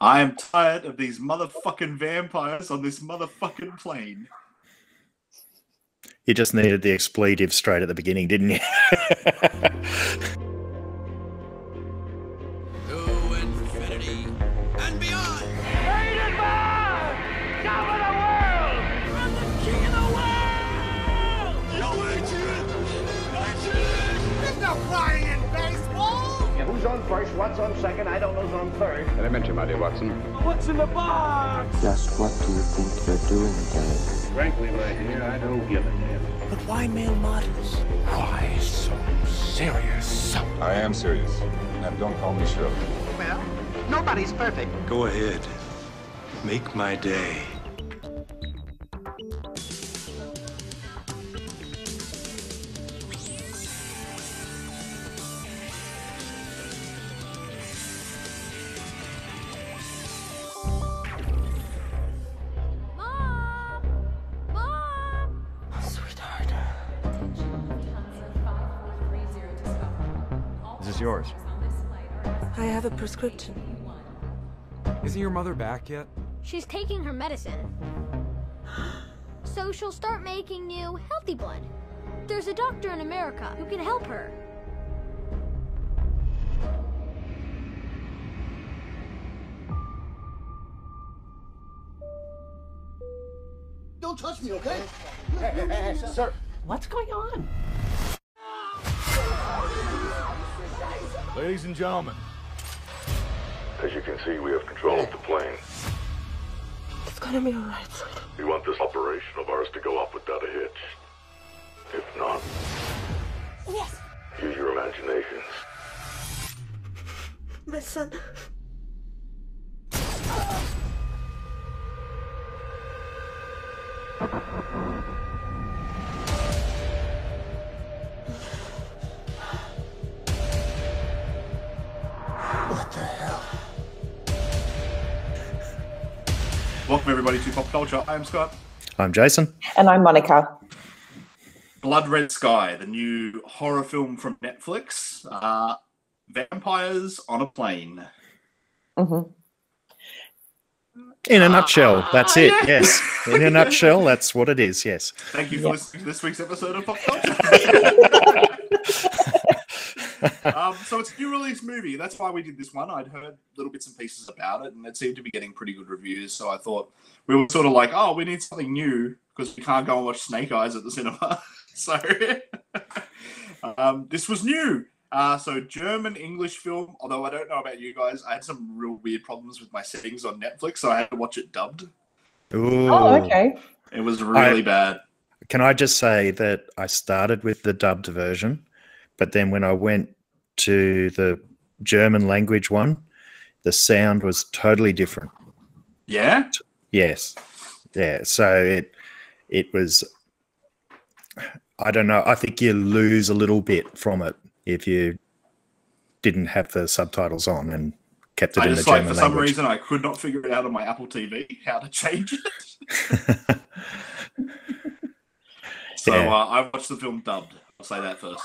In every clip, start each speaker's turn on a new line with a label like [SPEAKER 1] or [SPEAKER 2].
[SPEAKER 1] I am tired of these motherfucking vampires on this motherfucking plane.
[SPEAKER 2] You just needed the expletive straight at the beginning, didn't you?
[SPEAKER 3] first? What's on second? I don't know who's on third.
[SPEAKER 4] Elementary, my dear Watson.
[SPEAKER 5] What's in the box?
[SPEAKER 6] Just what do you think you're doing, Dave?
[SPEAKER 4] Frankly, my dear, I don't give a damn.
[SPEAKER 7] But why male models?
[SPEAKER 8] Why so serious?
[SPEAKER 9] I am serious. And don't call me Shirley.
[SPEAKER 10] Well, nobody's perfect.
[SPEAKER 8] Go ahead. Make my day.
[SPEAKER 4] Is yours.
[SPEAKER 11] I have a prescription.
[SPEAKER 12] Isn't your mother back yet?
[SPEAKER 13] She's taking her medicine. So she'll start making new healthy blood. There's a doctor in America who can help her.
[SPEAKER 10] Don't touch me, okay?
[SPEAKER 3] Hey, hey, Sir,
[SPEAKER 11] What's going on?
[SPEAKER 8] Ladies and gentlemen,
[SPEAKER 9] As you can see, we have control of the plane.
[SPEAKER 11] It's gonna be alright, sweetie.
[SPEAKER 9] We want this operation of ours to go off without a hitch. If not,
[SPEAKER 13] Yes!
[SPEAKER 9] use your imaginations.
[SPEAKER 11] My son.
[SPEAKER 10] What
[SPEAKER 1] Welcome everybody to Pop Culture. I am Scott.
[SPEAKER 2] I'm Jason.
[SPEAKER 11] And I'm Monica.
[SPEAKER 1] Blood Red Sky, the new horror film from Netflix. Uh, vampires on a plane.
[SPEAKER 11] Mm-hmm.
[SPEAKER 2] In a nutshell, that's it.
[SPEAKER 1] yeah.
[SPEAKER 2] Yes. In a nutshell, that's what it is. Yes.
[SPEAKER 1] Thank you for listening to this week's episode of Pop Culture. um, so it's a new release movie. That's why we did this one. I'd heard little bits and pieces about it, and it seemed to be getting pretty good reviews. So I thought we were sort of like, oh, we need something new because we can't go and watch Snake Eyes at the cinema. so um, this was new. Uh, so German English film. Although I don't know about you guys, I had some real weird problems with my settings on Netflix, so I had to watch it dubbed.
[SPEAKER 2] Ooh.
[SPEAKER 11] Oh, okay.
[SPEAKER 1] It was really
[SPEAKER 2] I-
[SPEAKER 1] bad.
[SPEAKER 2] Can I just say that I started with the dubbed version, but then when I went to the German language one, the sound was totally different.
[SPEAKER 1] Yeah.
[SPEAKER 2] Yes. Yeah. So it it was I don't know. I think you lose a little bit from it if you didn't have the subtitles on and kept it
[SPEAKER 1] I
[SPEAKER 2] in the
[SPEAKER 1] just like
[SPEAKER 2] German
[SPEAKER 1] for some reason I could not figure it out on my Apple TV how to change it. so
[SPEAKER 2] Yeah.
[SPEAKER 1] uh, I watched the film dubbed. I'll say that first.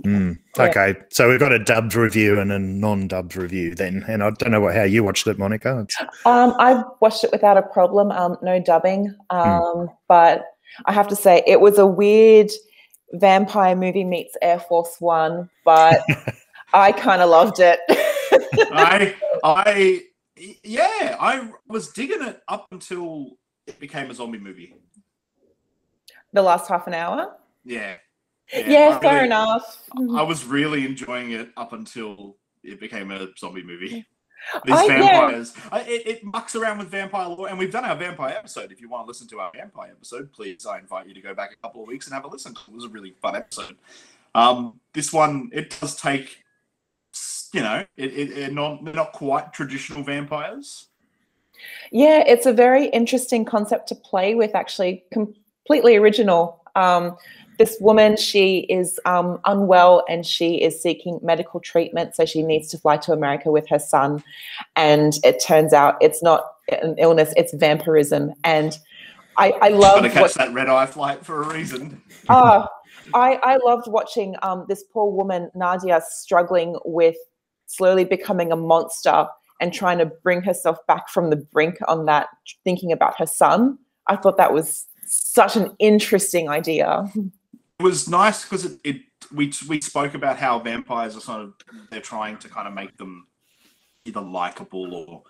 [SPEAKER 2] Mm, okay, so we've got a dubbed review and a non-dubbed review then, and I don't know what, how you watched it, Monica.
[SPEAKER 11] Um, I watched it without a problem. Um, no dubbing. Um, but I have to say it was a weird vampire movie meets Air Force One, but I kind of loved it.
[SPEAKER 1] I, I, yeah, I was digging it up until it became a zombie movie.
[SPEAKER 11] the last half an hour.
[SPEAKER 1] Yeah.
[SPEAKER 11] Yeah,
[SPEAKER 1] I
[SPEAKER 11] fair
[SPEAKER 1] really-
[SPEAKER 11] enough.
[SPEAKER 1] I was really enjoying it up until it became a zombie movie. These
[SPEAKER 11] I- yeah.
[SPEAKER 1] vampires, I, it, it mucks around with vampire lore, and we've done our vampire episode. If you want to listen to our vampire episode, please, I invite you to go back a couple of weeks and have a listen. It was a really fun episode. Um, this one, it does take, you know, it, it, it not they're not quite traditional vampires.
[SPEAKER 11] Yeah, it's a very interesting concept to play with, actually, completely original. Um, this woman, she is um, unwell and she is seeking medical treatment. So she needs to fly to America with her son. And it turns out it's not an illness, it's vampirism. And I, I love
[SPEAKER 1] Got to catch
[SPEAKER 11] what-
[SPEAKER 1] that red eye flight for a reason.
[SPEAKER 11] oh, I, I loved watching um, this poor woman, Nadia, struggling with slowly becoming a monster and trying to bring herself back from the brink on that, thinking about her son. I thought that was such an interesting idea.
[SPEAKER 1] It was nice because it, it we we spoke about how vampires are sort of they're trying to kind of make them either likable or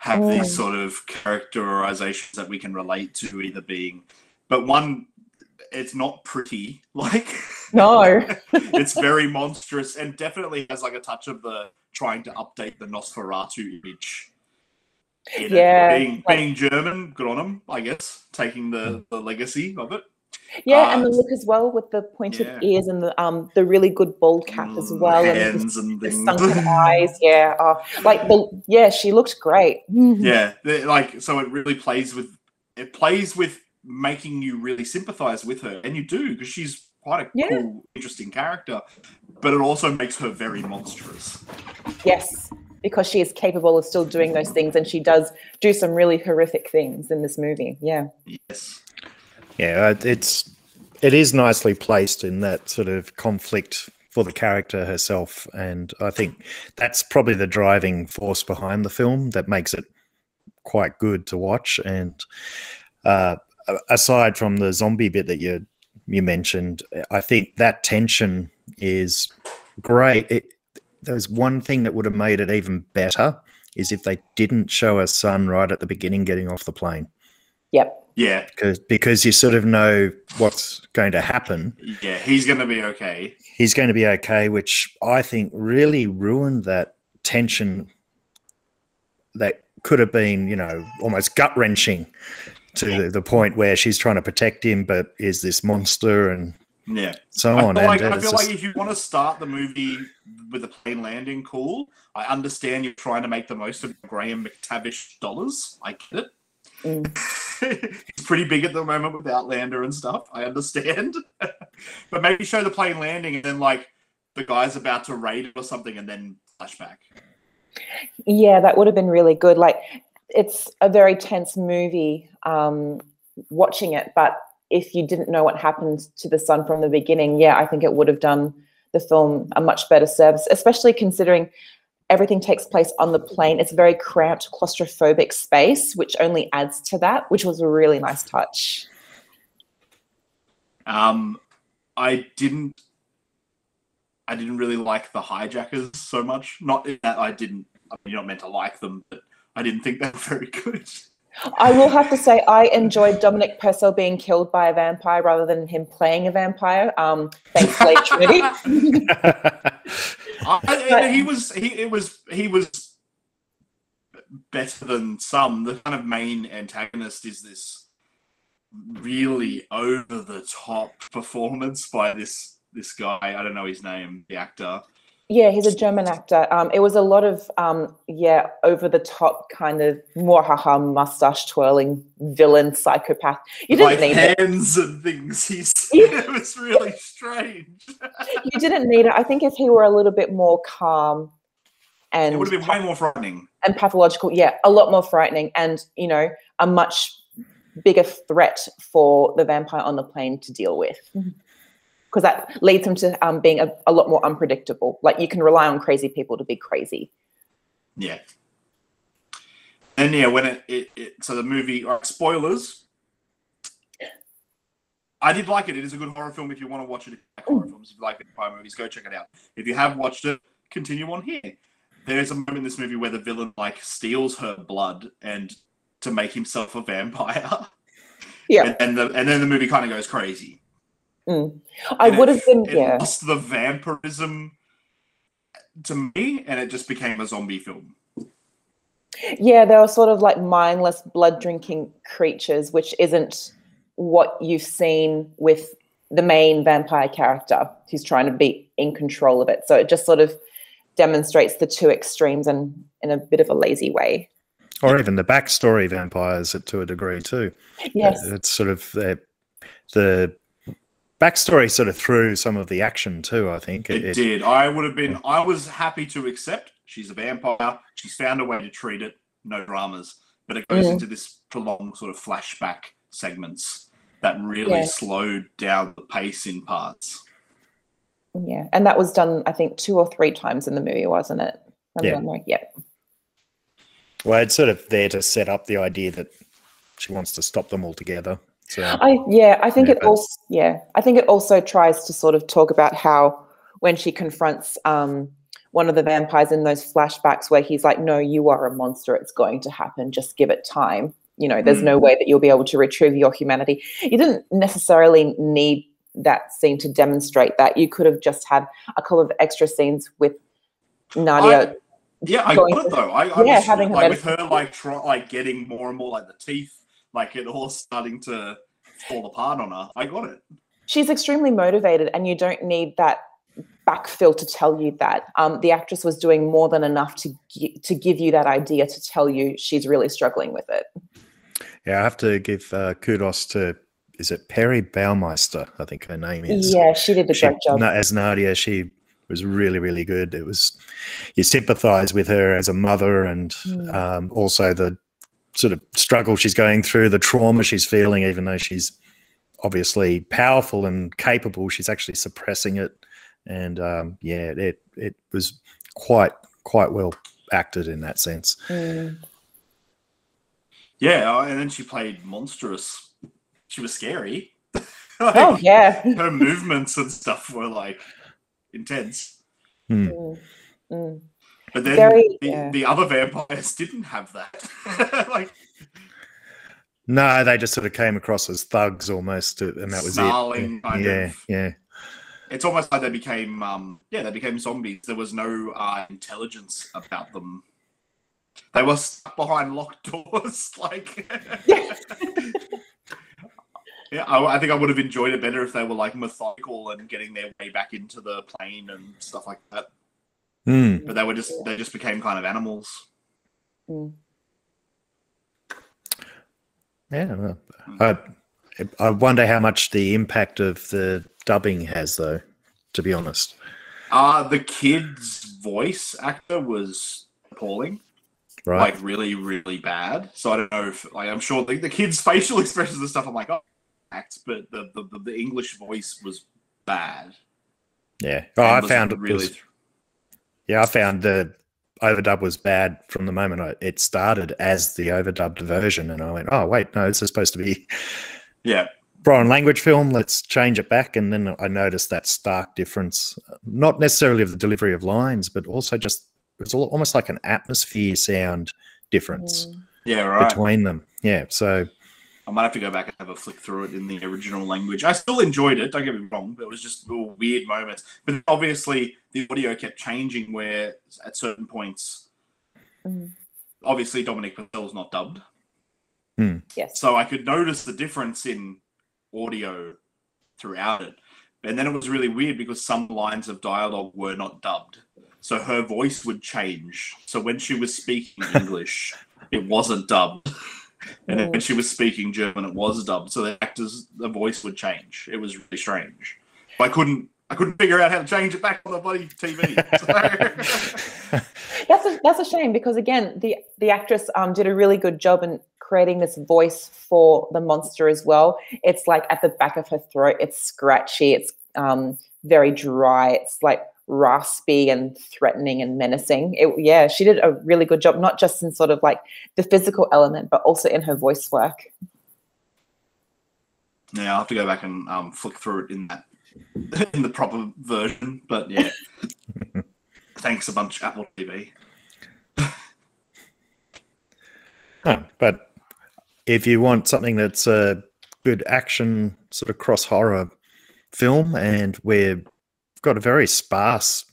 [SPEAKER 1] have
[SPEAKER 11] Mm.
[SPEAKER 1] these sort of characterizations that we can relate to either being but one it's not pretty like
[SPEAKER 11] No.
[SPEAKER 1] it's very monstrous and definitely has like a touch of the trying to update the Nosferatu image. In it.
[SPEAKER 11] Yeah,
[SPEAKER 1] being
[SPEAKER 11] like-
[SPEAKER 1] being German, good on them, I guess, taking the, the legacy of it.
[SPEAKER 11] Yeah, and
[SPEAKER 1] Uh,
[SPEAKER 11] the look as well with the pointed
[SPEAKER 1] yeah.
[SPEAKER 11] ears and the um the really good bald cap as well, and the,
[SPEAKER 1] and
[SPEAKER 11] the sunken eyes. Yeah, oh, like the yeah, she looked great.
[SPEAKER 1] yeah, like so it really plays with it plays with making you really sympathize with her, and you do because she's quite a
[SPEAKER 11] Yeah.
[SPEAKER 1] cool, interesting character. But it also makes her very monstrous.
[SPEAKER 11] Yes, because she is capable of still doing those things, and she does do some really horrific things in this movie. Yeah.
[SPEAKER 1] Yes.
[SPEAKER 2] Yeah, it's it is nicely placed in that sort of conflict for the character herself, and I think that's probably the driving force behind the film that makes it quite good to watch. And uh, aside from the zombie bit that you you mentioned, I think that tension is great. It, there's one thing that would have made it even better is if they didn't show a son right at the beginning getting off the plane
[SPEAKER 11] Yep.
[SPEAKER 1] Yeah,
[SPEAKER 2] because because you sort of know what's going to happen.
[SPEAKER 1] yeah, he's gonna be okay.
[SPEAKER 2] He's going to be okay, which I think really ruined that tension that could have been, you know, almost gut wrenching to the, the point where she's trying to protect him, but is this monster and
[SPEAKER 1] Yeah.
[SPEAKER 2] so
[SPEAKER 1] I
[SPEAKER 2] on.
[SPEAKER 1] feel, like,
[SPEAKER 2] and
[SPEAKER 1] I feel
[SPEAKER 2] just-
[SPEAKER 1] like if you want to start the movie with a plane landing, cool. I understand you're trying to make the most of Graham McTavish dollars. I get it. He's pretty big at the moment with Outlander and stuff. I understand. but maybe show the plane landing and then like the guy's about to raid it or something and then flashback.
[SPEAKER 11] Yeah, that would have been really good. Like, it's a very tense movie um, watching it, but if you didn't know what happened to the son from the beginning, yeah, I think it would have done the film a much better service, especially considering everything takes place on the plane. It's a very cramped, claustrophobic space, which only adds to that, which was a really nice touch.
[SPEAKER 1] Um, I didn't. I didn't really like the hijackers so much. Not that I didn't. I mean, you're not meant to like them, but I didn't think they were very good.
[SPEAKER 11] I will have to say I enjoyed Dominic Purcell being killed by a vampire rather than him playing a vampire. Um, thanks, Blade Trinity.
[SPEAKER 1] I, I- he was. He it was. He was better than some. The kind of main antagonist is this really over the top performance by this this guy. I don't know his name. The actor.
[SPEAKER 11] Yeah, he's a German actor. Um, it was a lot of um, yeah, over the top kind of more haha mustache twirling villain psychopath. You didn't
[SPEAKER 1] like
[SPEAKER 11] need it.
[SPEAKER 1] hands and things. He's. it was really strange.
[SPEAKER 11] You didn't need it. I think if he were a little bit more calm and
[SPEAKER 1] It would have been way more frightening.
[SPEAKER 11] and pathological, yeah, a lot more frightening, and you know, a much bigger threat for the vampire on the plane to deal with. Because that leads him to um, being a, a lot more unpredictable. Like you can rely on crazy people to be crazy.
[SPEAKER 1] Yeah. And yeah, when it, it, it so the movie right, spoilers. I did like it. It is a good horror film if you want to watch it. If you like horror films, if you like vampire movies, go check it out. If you have watched it, continue on here. There's a moment in this movie where the villain like steals her blood and to make himself a vampire.
[SPEAKER 11] Yeah.
[SPEAKER 1] And, and the and then the movie kind of goes crazy.
[SPEAKER 11] Mm. I would have been,
[SPEAKER 1] it
[SPEAKER 11] yeah.
[SPEAKER 1] lost the vampirism to me, and it just became a zombie film.
[SPEAKER 11] Yeah, they were sort of like mindless blood drinking creatures, which isn't what you've seen with the main vampire character who's trying to be in control of it. So it just sort of demonstrates the two extremes and in a bit of a lazy way.
[SPEAKER 2] or even the backstory vampires to a degree too.
[SPEAKER 11] Yes.
[SPEAKER 2] It's sort of uh, the backstory sort of threw some of the action too. I think
[SPEAKER 1] It, did. I would have been. I was happy to accept. She's a vampire. She's found a way to treat it. No dramas. But it goes
[SPEAKER 11] Mm.
[SPEAKER 1] into this prolonged sort of flashback segments that really
[SPEAKER 11] Yeah.
[SPEAKER 1] slowed down the pace in parts.
[SPEAKER 11] Yeah. And that was done, I think, two or three times in the movie, wasn't it? From
[SPEAKER 1] Yeah.
[SPEAKER 11] memory. Yeah.
[SPEAKER 2] Well, it's sort of there to set up the idea that she wants to stop them altogether. So
[SPEAKER 11] I yeah, I think
[SPEAKER 2] Yeah,
[SPEAKER 11] it
[SPEAKER 2] but-
[SPEAKER 11] also yeah, I think it also tries to sort of talk about how when she confronts um one of the vampires in those flashbacks where he's like, No, you are a monster, it's going to happen, just give it time. You know, there's
[SPEAKER 2] Hmm.
[SPEAKER 11] no way that you'll be able to retrieve your humanity. You didn't necessarily need that scene to demonstrate that. You could have just had a couple of extra scenes with Nadia.
[SPEAKER 1] Yeah, I
[SPEAKER 11] going
[SPEAKER 1] got it though. I, I
[SPEAKER 11] yeah,
[SPEAKER 1] was
[SPEAKER 11] having her
[SPEAKER 1] like with her like try, like getting more and more like the teeth, like it all starting to fall apart on her. I got it.
[SPEAKER 11] she's extremely motivated and you don't need that backfill to tell you that um, the actress was doing more than enough to gi- to give you that idea to tell you she's really struggling with it
[SPEAKER 2] yeah, I have to give uh, kudos to is it Peri Baumeister? I think her name is.
[SPEAKER 11] yeah she did a
[SPEAKER 2] She-
[SPEAKER 11] great job
[SPEAKER 2] as Nadia, she was really, really good. It was you sympathise with her as a mother, and
[SPEAKER 11] Mm.
[SPEAKER 2] um, also the sort of struggle she's going through, the trauma she's feeling, even though she's obviously powerful and capable, she's actually suppressing it. And um, yeah, it it was quite quite well acted in that sense.
[SPEAKER 11] Mm.
[SPEAKER 1] Yeah, uh, and then she played monstrous. She was scary.
[SPEAKER 11] oh yeah
[SPEAKER 1] her movements and stuff were like intense.
[SPEAKER 2] Hmm.
[SPEAKER 11] Mm, mm.
[SPEAKER 1] But then
[SPEAKER 11] Very,
[SPEAKER 1] the,
[SPEAKER 11] yeah.
[SPEAKER 1] the other vampires didn't have that. like
[SPEAKER 2] No, they just sort of came across as thugs almost, uh, and that was
[SPEAKER 1] Snarling
[SPEAKER 2] it.
[SPEAKER 1] kind
[SPEAKER 2] yeah,
[SPEAKER 1] of.
[SPEAKER 2] yeah.
[SPEAKER 1] it's almost like they became um yeah, they became zombies. There was no uh, intelligence about them. They were stuck behind locked doors, like Yeah, I, I think I would have enjoyed it better if they were like methodical and getting their way back into the plane and stuff like that.
[SPEAKER 2] Hmm.
[SPEAKER 1] But they were just they just became kind of animals.
[SPEAKER 11] Mm.
[SPEAKER 2] Yeah, well, I, I wonder how much the impact of the dubbing has, though. To be honest,
[SPEAKER 1] Uh the kid's voice actor was appalling.
[SPEAKER 2] right?
[SPEAKER 1] Like really, really bad. So I don't know if like I'm sure the, the kid's facial expressions and stuff I'm like, oh acts, but the, the, the, the English voice was bad.
[SPEAKER 2] yeah. Oh, I
[SPEAKER 1] was
[SPEAKER 2] found it
[SPEAKER 1] really
[SPEAKER 2] was. Yeah, I found the overdub was bad from the moment I, it started as the overdubbed version, and I went, "Oh, wait, no, this is supposed to be
[SPEAKER 1] yeah.
[SPEAKER 2] foreign language film. Let's change it back." And then I noticed that stark difference, not necessarily of the delivery of lines, but also just it was almost like an atmosphere sound difference mm.
[SPEAKER 1] Yeah, right.
[SPEAKER 2] between them. Yeah, so
[SPEAKER 1] I might have to go back and have a flick through it in the original language. I still enjoyed it, don't get me wrong, but it was just little weird moments. But obviously, the audio kept changing where at certain points,
[SPEAKER 11] Mm.
[SPEAKER 1] obviously, Dominic Purcell's not dubbed.
[SPEAKER 2] Hmm.
[SPEAKER 11] Yes.
[SPEAKER 1] So I could notice the difference in audio throughout it. And then it was really weird because some lines of dialogue were not dubbed. So her voice would change. So when she was speaking English, it wasn't dubbed. And then when she was speaking German, it was dubbed. So the actors, the voice would change. It was really strange. I couldn't, I couldn't figure out how to change it back on the bloody TV. So-
[SPEAKER 11] That's a, that's a shame because again, the the actress um, did a really good job in creating this voice for the monster as well. It's like at the back of her throat. It's scratchy. It's um, very dry. It's like raspy and threatening and menacing. It, yeah, she did a really good job, not just in sort of like the physical element, but also in her voice work.
[SPEAKER 1] yeah, I'll have to go back and um, flick through it in that in the proper version. But yeah, thanks a bunch, Apple TV.
[SPEAKER 2] No, but if you want something that's a good action sort of cross horror film, and we've got a very sparse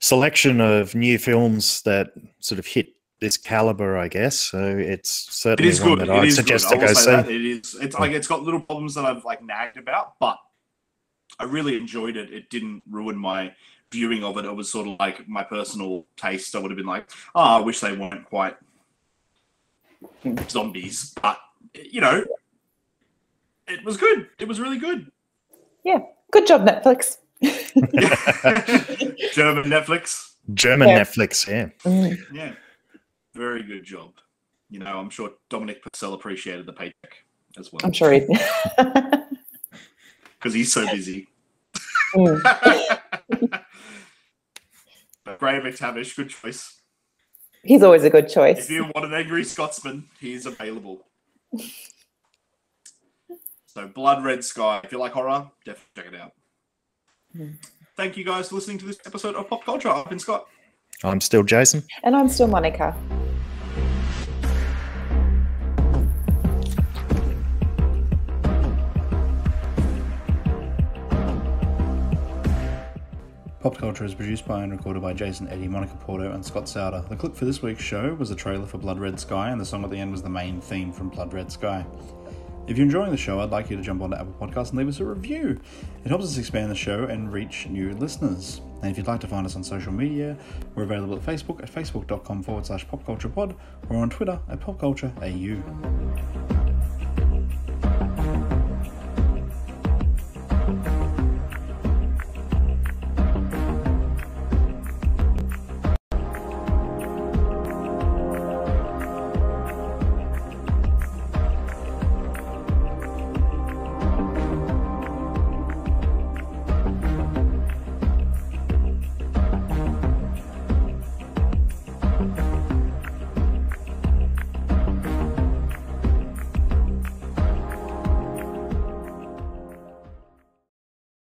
[SPEAKER 2] selection of new films that sort of hit this caliber, I guess. So it's
[SPEAKER 1] It
[SPEAKER 2] certainly
[SPEAKER 1] is
[SPEAKER 2] one
[SPEAKER 1] good.
[SPEAKER 2] that
[SPEAKER 1] It
[SPEAKER 2] I'd suggest
[SPEAKER 1] good.
[SPEAKER 2] to
[SPEAKER 1] I will
[SPEAKER 2] go see.
[SPEAKER 1] that. It is. It's like it's got little problems that I've like nagged about, but I really enjoyed it. It didn't ruin my viewing of it. It was sort of like my personal taste. I would have been like, oh, I wish they weren't quite zombies, but you know, it was good. It was really good.
[SPEAKER 11] Yeah, good job, Netflix.
[SPEAKER 1] German Netflix.
[SPEAKER 2] German
[SPEAKER 11] Yeah.
[SPEAKER 2] Netflix, yeah.
[SPEAKER 11] Mm.
[SPEAKER 1] Yeah, very good job. You know, I'm sure Dominic Purcell appreciated the paycheck as well
[SPEAKER 11] I'm sure he.
[SPEAKER 1] because he's so busy.
[SPEAKER 11] Mm.
[SPEAKER 1] Graham McTavish, good choice.
[SPEAKER 11] He's always a good choice.
[SPEAKER 14] If you want an angry Scotsman, he's available. So, Blood Red Sky. If you like horror, definitely check it out. Hmm. Thank you guys for listening to this episode of Pop Culture. I've been Scott.
[SPEAKER 2] I'm still Jason.
[SPEAKER 11] And I'm still Monica.
[SPEAKER 1] Pop Culture is produced by and recorded by Jason Eddie, Monica Porto, and Scott Souter. The clip for this week's show was a trailer for Blood Red Sky, and the song at the end was the main theme from Blood Red Sky. If you're enjoying the show, I'd like you to jump onto Apple Podcasts and leave us a review. It helps us expand the show and reach new listeners. And if you'd like to find us on social media, we're available at Facebook at facebook.com forward slash popculturepod or on Twitter at popcultureau.